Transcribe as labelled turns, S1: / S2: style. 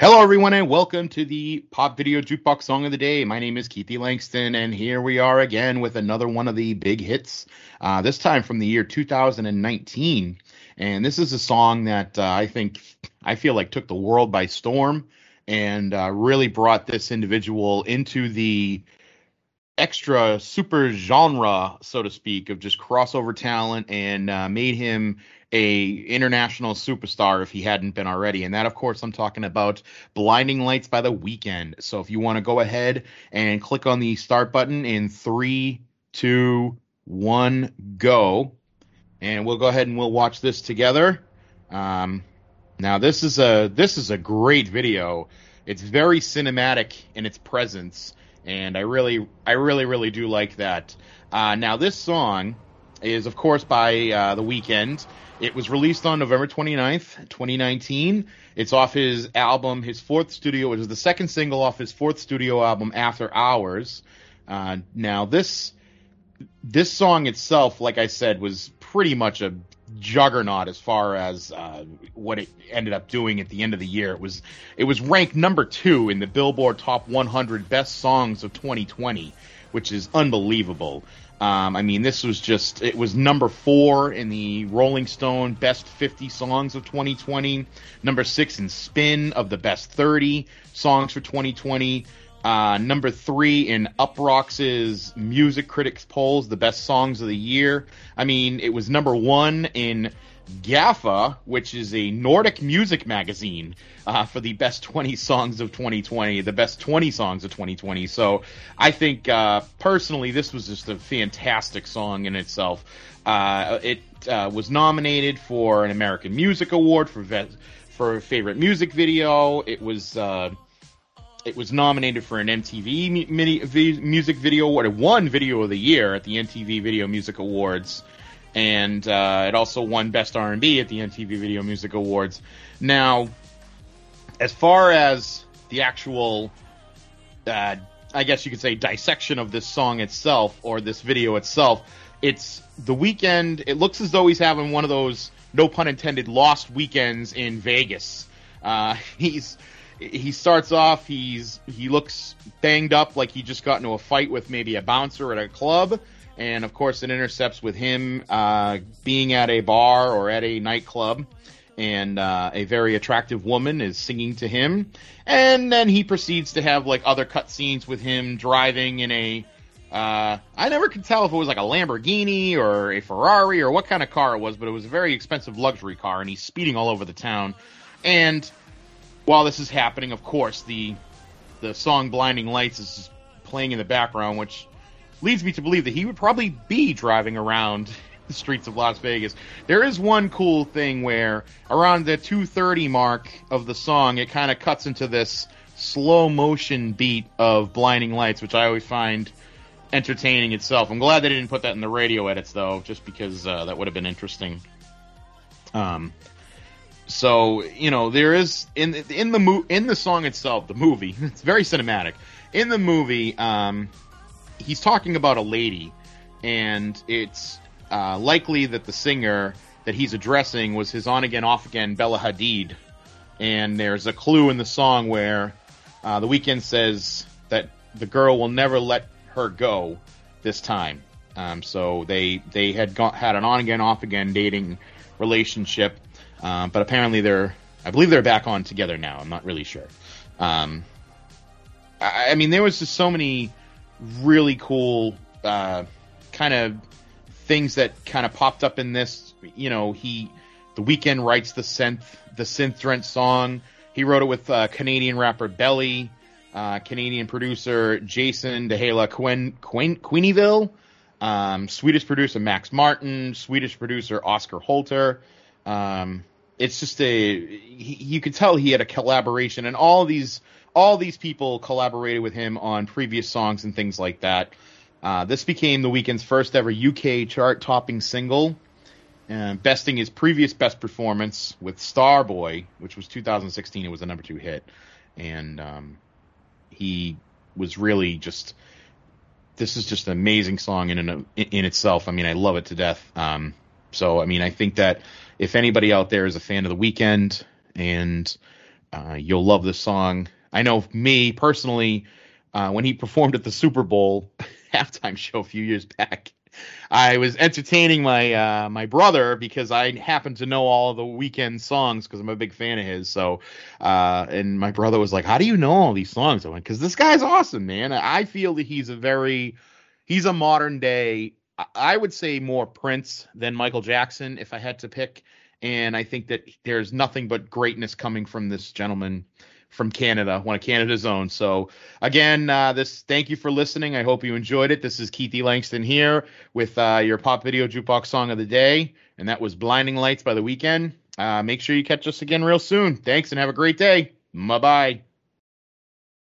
S1: Hello, everyone, and welcome to the Pop Video Jukebox Song of the Day. My name is Keithy Langston, and here we are again with another one of the big hits, uh, this time from the year 2019. And this is a song that uh, I think, I feel like took the world by storm and uh, really brought this individual into the extra super genre, so to speak, of just crossover talent and uh, made him a international superstar if he hadn't been already. And that, of course, I'm talking about Blinding Lights by the Weeknd. So if you want to go ahead and click on the start button in three, two, one, go. And we'll go ahead and we'll watch this together. Um, now this is a this is a great video. It's very cinematic in its presence, and I really I really really do like that. Uh, now this song is of course by uh, The Weeknd. It was released on November 29th, 2019. It's off his album, his fourth studio. It was the second single off his fourth studio album, After Hours. Uh, now this this song itself, like I said, was pretty much a juggernaut as far as uh, what it ended up doing at the end of the year. It was it was ranked number two in the Billboard Top 100 Best Songs of 2020, which is unbelievable. Um, I mean, this was just it was number four in the Rolling Stone Best 50 Songs of 2020, number six in Spin of the Best 30 Songs for 2020. Uh, number three in Uproxx's Music Critics polls, the best songs of the year. I mean, it was number one in GAFFA, which is a Nordic music magazine, uh, for the best 20 songs of 2020, the best 20 songs of 2020. So I think, uh, personally, this was just a fantastic song in itself. Uh, it uh, was nominated for an American Music Award for, ve- for favorite music video. It was, uh, it was nominated for an MTV mini, Music Video Award. It won Video of the Year at the MTV Video Music Awards, and uh, it also won Best R&B at the MTV Video Music Awards. Now, as far as the actual, uh, I guess you could say, dissection of this song itself or this video itself, it's the Weeknd. It looks as though he's having one of those, no pun intended, lost weekends in Vegas. Uh, he's he starts off he's he looks banged up like he just got into a fight with maybe a bouncer at a club. And of course it intercepts with him uh, being at a bar or at a nightclub. And uh, a very attractive woman is singing to him. And then he proceeds to have like other cutscenes with him driving in a uh, I never could tell if it was like a Lamborghini or a Ferrari or what kind of car it was, but it was a very expensive luxury car, and he's speeding all over the town. And while this is happening, of course, the the song "Blinding Lights" is playing in the background, which leads me to believe that he would probably be driving around the streets of Las Vegas. There is one cool thing where around the 2:30 mark of the song, it kind of cuts into this slow motion beat of "Blinding Lights," which I always find entertaining itself. I'm glad they didn't put that in the radio edits though, just because uh, that would have been interesting. Um, so you know there is in in the mo- in the song itself, the movie. It's very cinematic. In the movie, um, he's talking about a lady, and it's uh, likely that the singer that he's addressing was his on again off again Bella Hadid. And there's a clue in the song where uh, the Weeknd says that the girl will never let her go this time. Um, so they they had got, had an on again off again dating relationship um, but apparently they're, I believe they're back on together now. I'm not really sure. Um, I, I, mean, there was just so many really cool uh, kind of things that kind of popped up in this. You know, he, the Weeknd writes the synth, the synth song. He wrote it with uh, Canadian rapper Belly, uh, Canadian producer Jason DaHeala Queen, Queen, um, Swedish producer Max Martin, Swedish producer Oscar Holter. Um, it's just a he, you could tell he had a collaboration, and all these all these people collaborated with him on previous songs and things like that. Uh, this became the Weeknd's first ever UK chart topping single, uh, besting his previous best performance with Starboy, which was 2016. It was a number two hit, and um, he was really just. This is just an amazing song in in, in itself. I mean, I love it to death. Um, so, I mean, I think that if anybody out there is a fan of the Weeknd and uh, you'll love this song, I know me personally, uh, when he performed at the Super Bowl halftime show a few years back, I was entertaining my uh, my brother because I happen to know all the Weeknd songs because I'm a big fan of his. So, uh, and my brother was like, "How do you know all these songs?" I went, "Because this guy's awesome, man. I feel that he's a very he's a modern day I would say more Prince than Michael Jackson if I had to pick. And I think that there's nothing but greatness coming from this gentleman from Canada, one of Canada's own. So again, uh, this thank you for listening. I hope you enjoyed it. This is Keithy Langston here with uh, your pop video jukebox song of the day, and that was "Blinding Lights" by The Weeknd. Uh, make sure you catch us again real soon. Thanks and have a great day. Bye bye.